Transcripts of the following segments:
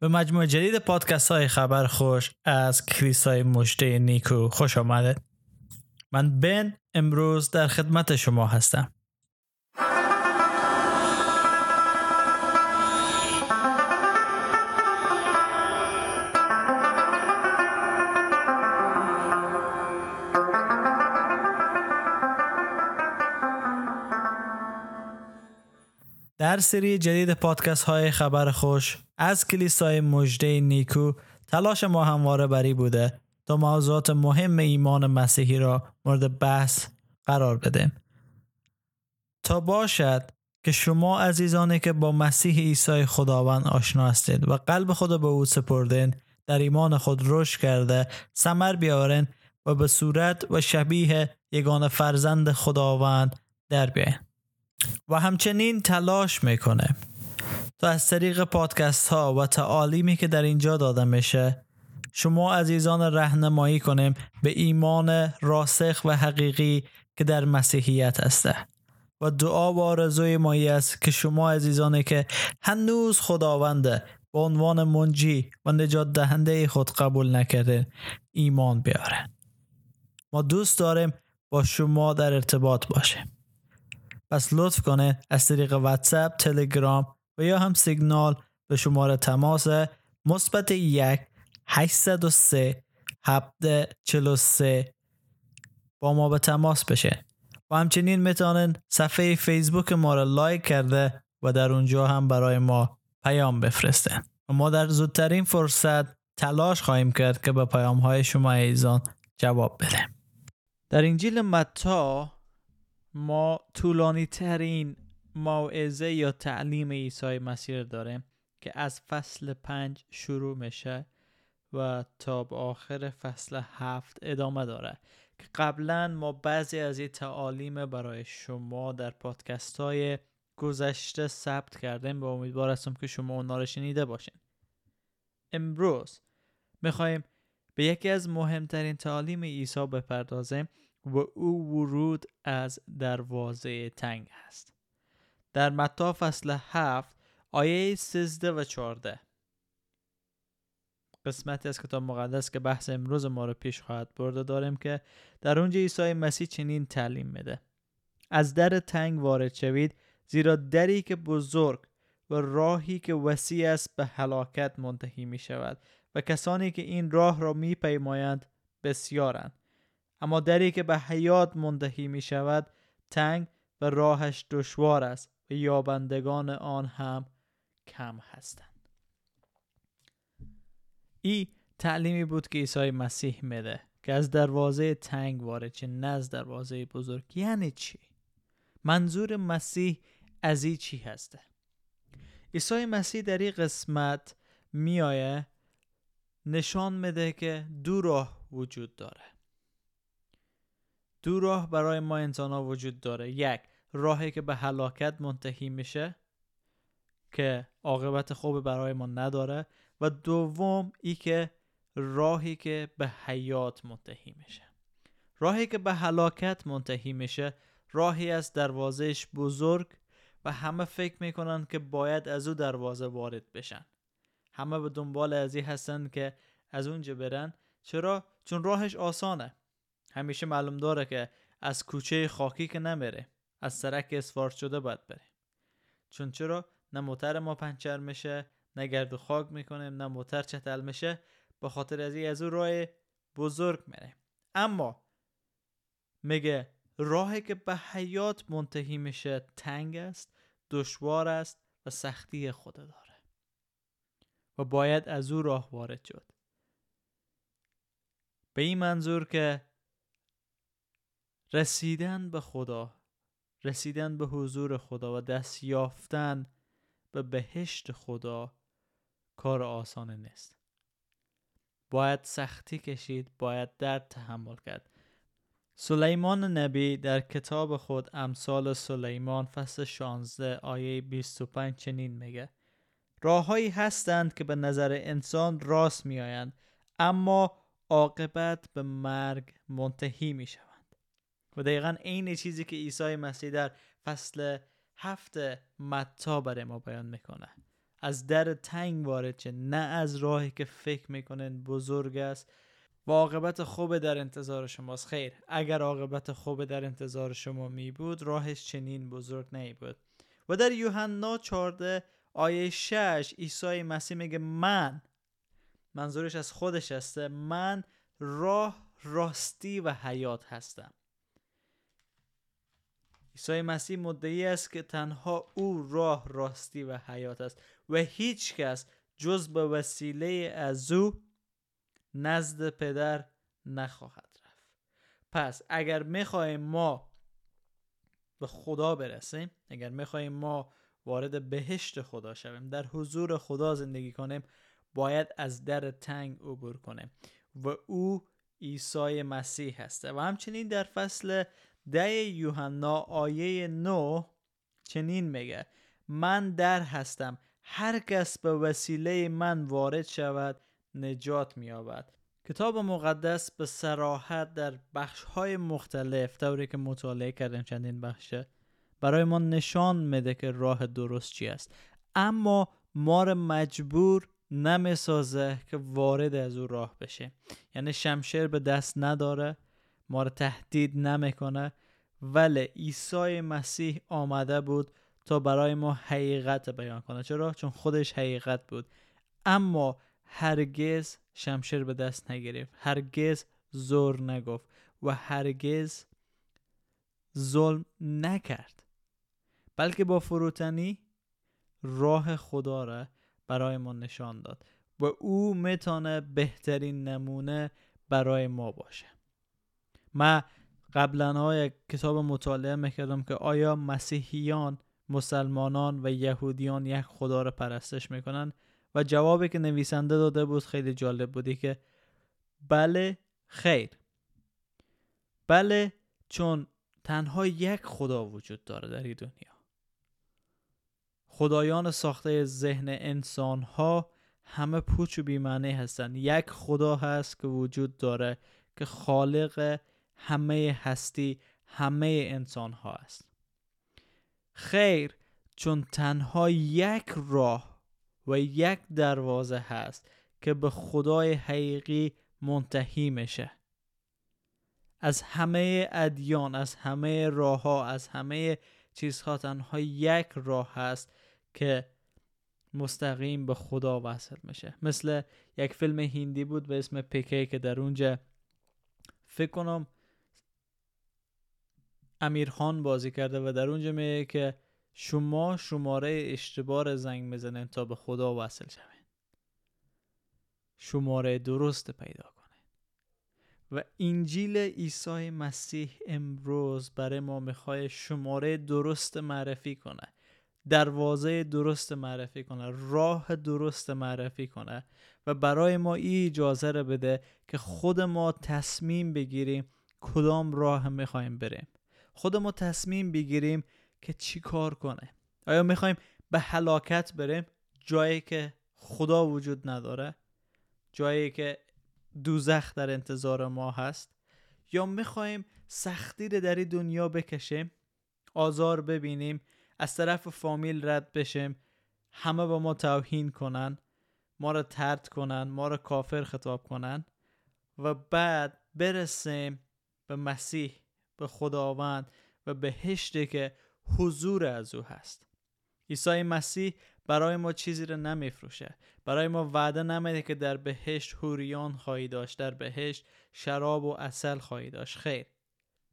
به مجموع جدید پادکست های خبر خوش از کلیسای مجده نیکو خوش آمده من بن امروز در خدمت شما هستم. در سری جدید پادکست های خبر خوش از کلیسای مجده نیکو تلاش ما همواره بری بوده تا موضوعات مهم ایمان مسیحی را مورد بحث قرار بدیم. تا باشد که شما عزیزانی که با مسیح عیسی خداوند آشنا هستید و قلب خود به او سپردین در ایمان خود رشد کرده ثمر بیارین و به صورت و شبیه یگان فرزند خداوند در بیاین. و همچنین تلاش می‌کنه. تا از طریق پادکست ها و تعالیمی که در اینجا داده میشه شما عزیزان رهنمایی کنیم به ایمان راسخ و حقیقی که در مسیحیت هسته. و دعا و آرزوی مایی است که شما عزیزانی که هنوز خداونده به عنوان منجی و نجات دهنده خود قبول نکرده ایمان بیاره ما دوست داریم با شما در ارتباط باشیم. پس لطف کنه از طریق واتساپ، تلگرام و یا هم سیگنال به شماره تماس مثبت یک 803 743 با ما به تماس بشه. و همچنین می‌تونن صفحه فیسبوک ما را لایک کرده و در اونجا هم برای ما پیام بفرستن و ما در زودترین فرصت تلاش خواهیم کرد که به پیام های شما ایزان جواب بدیم در انجیل متا ما طولانی ترین موعظه یا تعلیم عیسی مسیر داریم که از فصل پنج شروع میشه و تا به آخر فصل هفت ادامه داره. که قبلا ما بعضی از این تعالیم برای شما در پادکست های گذشته ثبت کردیم و امیدوار هستم که شما اونا رو شنیده باشین. امروز می‌خوایم به یکی از مهمترین تعالیم عیسی بپردازیم و او ورود از دروازه تنگ است. در متا فصل هفت آیه 13 و 14 قسمتی از کتاب مقدس که بحث امروز ما رو پیش خواهد برده داریم که در اونجا عیسی مسیح چنین تعلیم میده. از در تنگ وارد شوید زیرا دری که بزرگ و راهی که وسیع است به هلاکت منتهی می شود و کسانی که این راه را می پیمایند بسیارند. اما دری که به حیات منتهی می شود تنگ و راهش دشوار است و یابندگان آن هم کم هستند. ای تعلیمی بود که عیسی مسیح میده که از دروازه تنگ وارد چه نه از دروازه بزرگ. یعنی چی؟ منظور مسیح از ای چی هسته؟ عیسی مسیح در این قسمت میایه نشان میده که دو راه وجود داره. دو راه برای ما انسان ها وجود داره. یک راهی که به هلاکت منتهی میشه که عاقبت خوب برای ما نداره و دوم ای که راهی که به حیات منتهی میشه. راهی که به هلاکت منتهی میشه راهی از دروازهش بزرگ و همه فکر می‌کنن که باید از او دروازه وارد بشن. همه به دنبال ازی هستن که از اونجا برن. چرا؟ چون راهش آسانه. همیشه معلوم داره که از کوچه خاکی که نمیره از سرک اسفارت شده باید بره چون چرا؟ نه موتر ما پنچر میشه نه گرد و خاک می‌کنه نه موتر چتل میشه. به خاطر از از او راه بزرگ میره اما میگه راهی که به حیات منتهی میشه تنگ است دشوار است و سختی خود داره. و باید از او راه وارد شد. به این منظور که رسیدن به خدا رسیدن به حضور خدا و دست یافتن به بهشت خدا کار آسان نیست. باید سختی کشید باید درد تحمل کرد. سلیمان نبی در کتاب خود امثال سلیمان فصل 16 آیه 25 چنین میگه. راههایی هستند که به نظر انسان راست میآیند اما عاقبت به مرگ منتهی می شود و دقیقا عین چیزی که عیسی مسیح در فصل هفت متا برای ما بیان می‌کنه. از در تنگ وارد چه نه از راهی که فکر می‌کنن بزرگ است. و عاقبت خوب در انتظار شماست. خیر اگر عاقبت خوب در انتظار شما می بود راهش چنین بزرگ نمی بود و در یوحنا 14 آیه 6 عیسی مسیح میگه من منظورش از خودش هسته من راه راستی و حیات هستم. عیسی مسیح مدعی است که تنها او راه راستی و حیات است و هیچ کس جز به وسیله از او نزد پدر نخواهد رفت. پس اگر می‌خواهیم ما به خدا برسیم اگر می‌خواهیم ما وارد بهشت خدا شویم در حضور خدا زندگی کنیم باید از در تنگ عبور کنیم و او عیسی مسیح هسته. و همچنین در فصل ده یوحنا آیه 9 چنین میگه من در هستم هر کس به وسیله من وارد شود نجات مییابد. کتاب مقدس به سراحت در بخش های مختلف طوری که مطالعه کردیم چندین بخشه برای ما نشان میده که راه درست چی است. اما ما رو مجبور نمی‌سازه که وارد از او راه بشه یعنی شمشیر به دست نداره ما رو تهدید نمی‌کنه. ولی عیسی مسیح آمده بود تا برای ما حقیقت بیان کنه. چرا؟ چون خودش حقیقت بود. اما هرگز شمشیر به دست نگرفت. هرگز زور نگفت و هرگز ظلم نکرد. بلکه با فروتنی راه خدا را برای ما نشان داد و او می‌تونه بهترین نمونه برای ما باشه. من قبلا های کتاب مطالعه می‌کردم که آیا مسیحیان مسلمانان و یهودیان یک خدا را پرستش می‌کنن و جوابی که نویسنده داده بود خیلی جالب بودی که بله خیر. بله چون تنها یک خدا وجود داره در این دنیا. خدایان ساخته ذهن انسان ها همه پوچ و بیمعنی هستند. یک خدا هست که وجود داره که خالق همه هستی همه انسان ها است. خیر چون تنها یک راه و یک دروازه هست که به خدای حقیقی منتهی میشه. از همه ادیان از همه راه ها از همه چیزها تنها یک راه هست که مستقیم به خدا وصل میشه. مثل یک فیلم هندی بود به اسم پیکی که در اونجا فکر کنم امیرخان بازی کرده و در اونجا میگه که شما شماره اشتبار زنگ می‌زنین تا به خدا وصل شوین. شماره درست پیدا کنین. و انجیل عیسی مسیح امروز برای ما می‌خواد شماره درست معرفی کنه. دروازه درست معرفی کنه. راه درست معرفی کنه. و برای ما این اجازه رو بده که خود ما تصمیم بگیریم کدام راه می‌خوایم بریم. خود ما تصمیم بگیریم که چی کار کنه. آیا می‌خوایم به هلاکت بریم؟ جایی که خدا وجود نداره. جایی که دوزخ در انتظار ما هست. یا می‌خوایم سختی رو در دنیا بکشیم آزار ببینیم از طرف فامیل رد بشیم همه به ما توهین کنن ما رو ترد کنن ما رو کافر خطاب کنن و بعد برسیم به مسیح. به خداوند و بهشتی که حضور از او هست. عیسی مسیح برای ما چیزی رو نمیفروشه. برای ما وعده نمیده که در بهشت حوریان خواهی داشت در بهشت شراب و اصل خواهی داشت. خیر.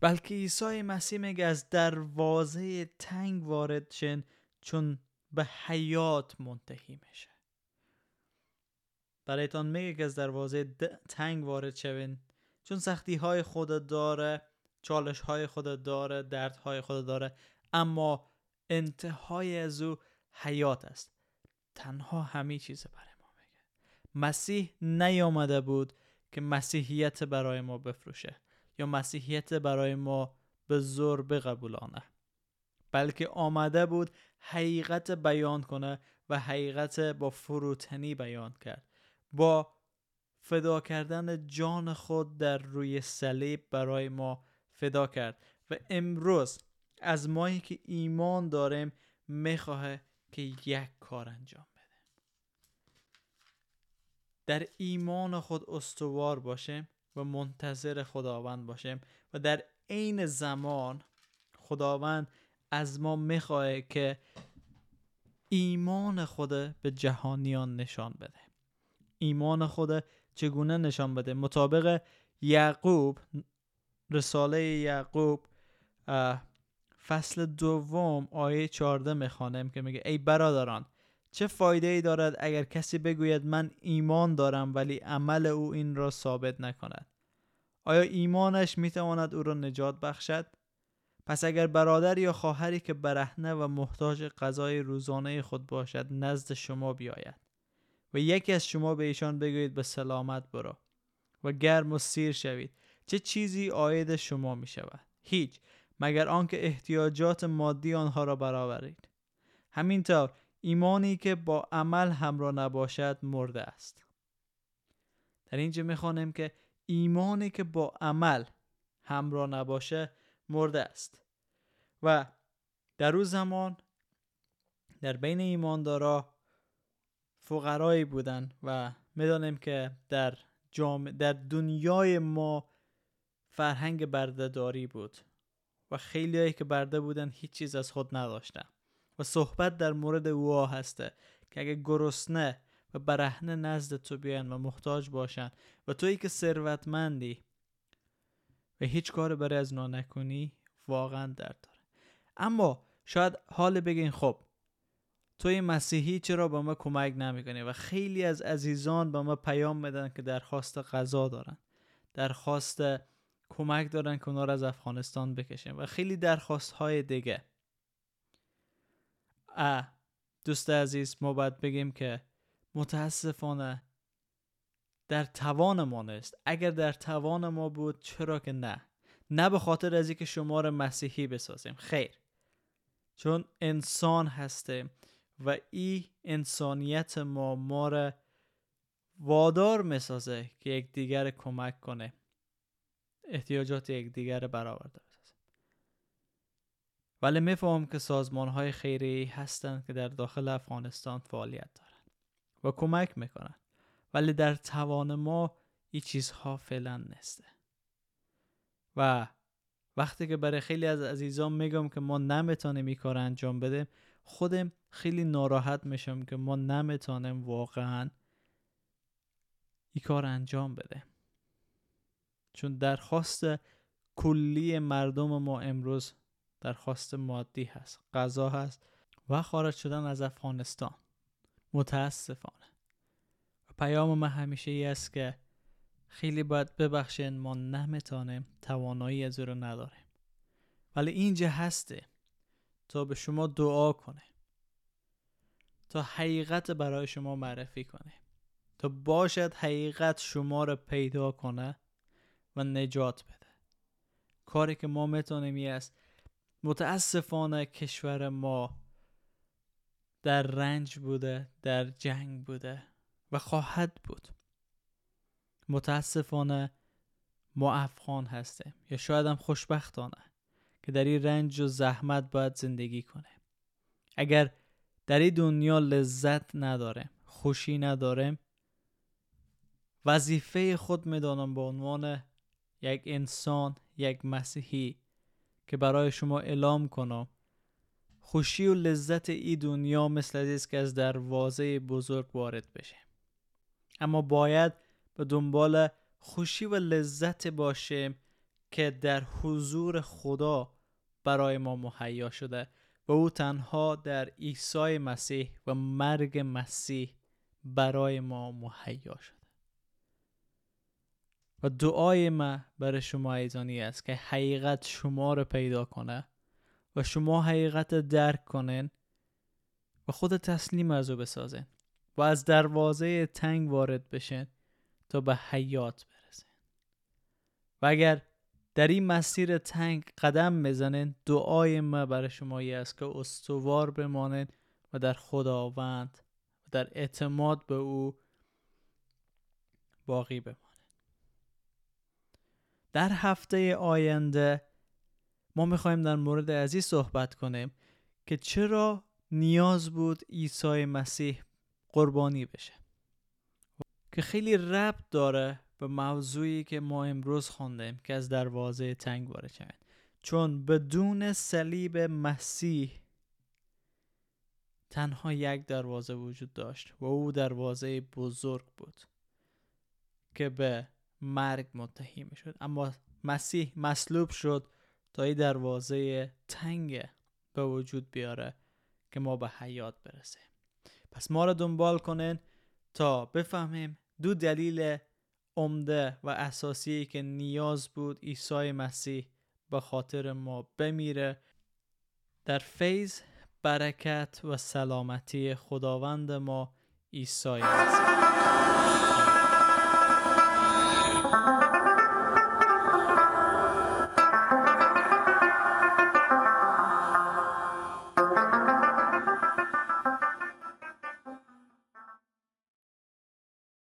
بلکه عیسی مسیح میگه از دروازه تنگ وارد شن چون به حیات منتهی میشه. برایتان میگه که از دروازه تنگ وارد شوین چون سختی های خود داره. چالش های خود داره درد های خود داره اما انتهای از او حیات است. تنها همه چیز برای ما میگه. مسیح نیامده بود که مسیحیت برای ما بفروشه یا مسیحیت برای ما به زور بقبولانه بلکه آمده بود حقیقت بیان کنه و حقیقت با فروتنی بیان کرد. با فدا کردن جان خود در روی صلیب برای ما فدا کرد. و امروز از مایی که ایمان داریم می‌خواه که یک کار انجام بده. در ایمان خود استوار باشیم و منتظر خداوند باشیم و در عین زمان خداوند از ما می‌خواه که ایمان خود به جهانیان نشان بده. ایمان خود چگونه نشان بده؟ مطابق یعقوب رساله یعقوب فصل دوم آیه 14 می‌خوانم که میگه ای برادران چه فایده ای دارد اگر کسی بگوید من ایمان دارم ولی عمل او این را ثابت نکند؟ آیا ایمانش می‌تواند او را نجات بخشد؟ پس اگر برادر یا خواهری که برهنه و محتاج غذای روزانه خود باشد نزد شما بیاید و یکی از شما به ایشان بگویید به سلامت برو و گرم و سیر شوید. چه چیزی آید شما می شود؟ هیچ. مگر آنکه احتیاجات مادی آنها را برآورید. همینطور ایمانی که با عمل همراه نباشد مرده است. در اینجا می‌خوانیم که ایمانی که با عمل همراه نباشه مرده است. و در او زمان در بین ایماندارا فقرایی بودن و می‌دانیم که در جامعه در دنیای ما فرهنگ بردهداری بود و خیلی که برده بودن هیچ چیز از خود نداشتن و صحبت در مورد او هسته که اگه گرسنه و برهنه نزد تو بیان و محتاج باشن و تویی که ثروتمندی و هیچ کار برای از نا نکنی واقعا درد داره. اما شاید حال بگین خب توی مسیحی چرا به ما کمک نمی‌کنی و خیلی از عزیزان به ما پیام میدن که درخواست غذا دارن درخواست کمک دارن اونا از افغانستان بکشن و خیلی درخواست های دیگه. ا دوست عزیز ما باید بگیم که متاسفانه در توان ما نیست. اگر در توان ما بود چرا که نه؟ نه به خاطر از اینکه شما را مسیحی بسازیم. خیر. چون انسان هستیم و این انسانیت ما ما را وادار می‌سازه که یک دیگر کمک کنه. احتیاجات یک دیگر برآورده بسازه ولی میفهم که سازمان های خیری هستند که در داخل افغانستان فعالیت دارند و کمک می‌کنند. ولی در توان ما این چیزها فعلا نیسته. و وقتی که برای خیلی از عزیزان میگم که ما نمی‌تونیم این کار انجام بدیم خودم خیلی ناراحت میشم که ما نمی‌تونیم واقعا این کار انجام بده چون درخواست کلی مردم ما امروز درخواست مادی هست غذا هست و خارج شدن از افغانستان. متاسفانه. و پیام ما همیشه ای است که خیلی باید ببخشین ما نمی‌تونیم توانایی از رو نداریم. ولی اینجا هسته تا به شما دعا کنه. تا حقیقت برای شما معرفی کنه. تا باشد حقیقت شما رو پیدا کنه و نجات بده. کاری که ما می‌تونیم است. متاسفانه کشور ما در رنج بوده در جنگ بوده و خواهد بود. متاسفانه ما افغان هستیم یا شاید هم خوشبختانه که در این رنج و زحمت باید زندگی کنه اگر در این دنیا لذت نداره خوشی نداره وظیفه خود می‌دانم به عنوان یک انسان یک مسیحی که برای شما اعلام کنم خوشی و لذت ای دنیا مثل است که از دروازه بزرگ وارد بشه. اما باید به دنبال خوشی و لذت باشیم که در حضور خدا برای ما مهیا شده و او تنها در عیسی مسیح و مرگ مسیح برای ما مهیا شده. و دعای ما برای شما ایزانی است که حقیقت شما رو پیدا کنه و شما حقیقت درک کنین و خود تسلیم از او بسازین و از دروازه تنگ وارد بشین تا به حیات برسین. و اگر در این مسیر تنگ قدم بزنین دعای ما برای شما است که استوار بمانین و در خداوند و در اعتماد به او باقی بمانین. در هفته آینده ما می‌خوایم در مورد از صحبت کنیم که چرا نیاز بود عیسی مسیح قربانی بشه. که خیلی ربط داره به موضوعی که ما امروز خوندیم که از دروازه تنگ وارد شوند چون بدون صلیب مسیح تنها یک دروازه وجود داشت و او دروازه بزرگ بود که به مرگ متهی شد اما مسیح مصلوب شد تا این دروازه تنگ به وجود بیاره که ما به حیات برسیم. پس ما رو دنبال کنین تا بفهمیم دو دلیل عمده و اساسی که نیاز بود عیسی مسیح به خاطر ما بمیره. در فیض برکت و سلامتی خداوند ما عیسی مسیح.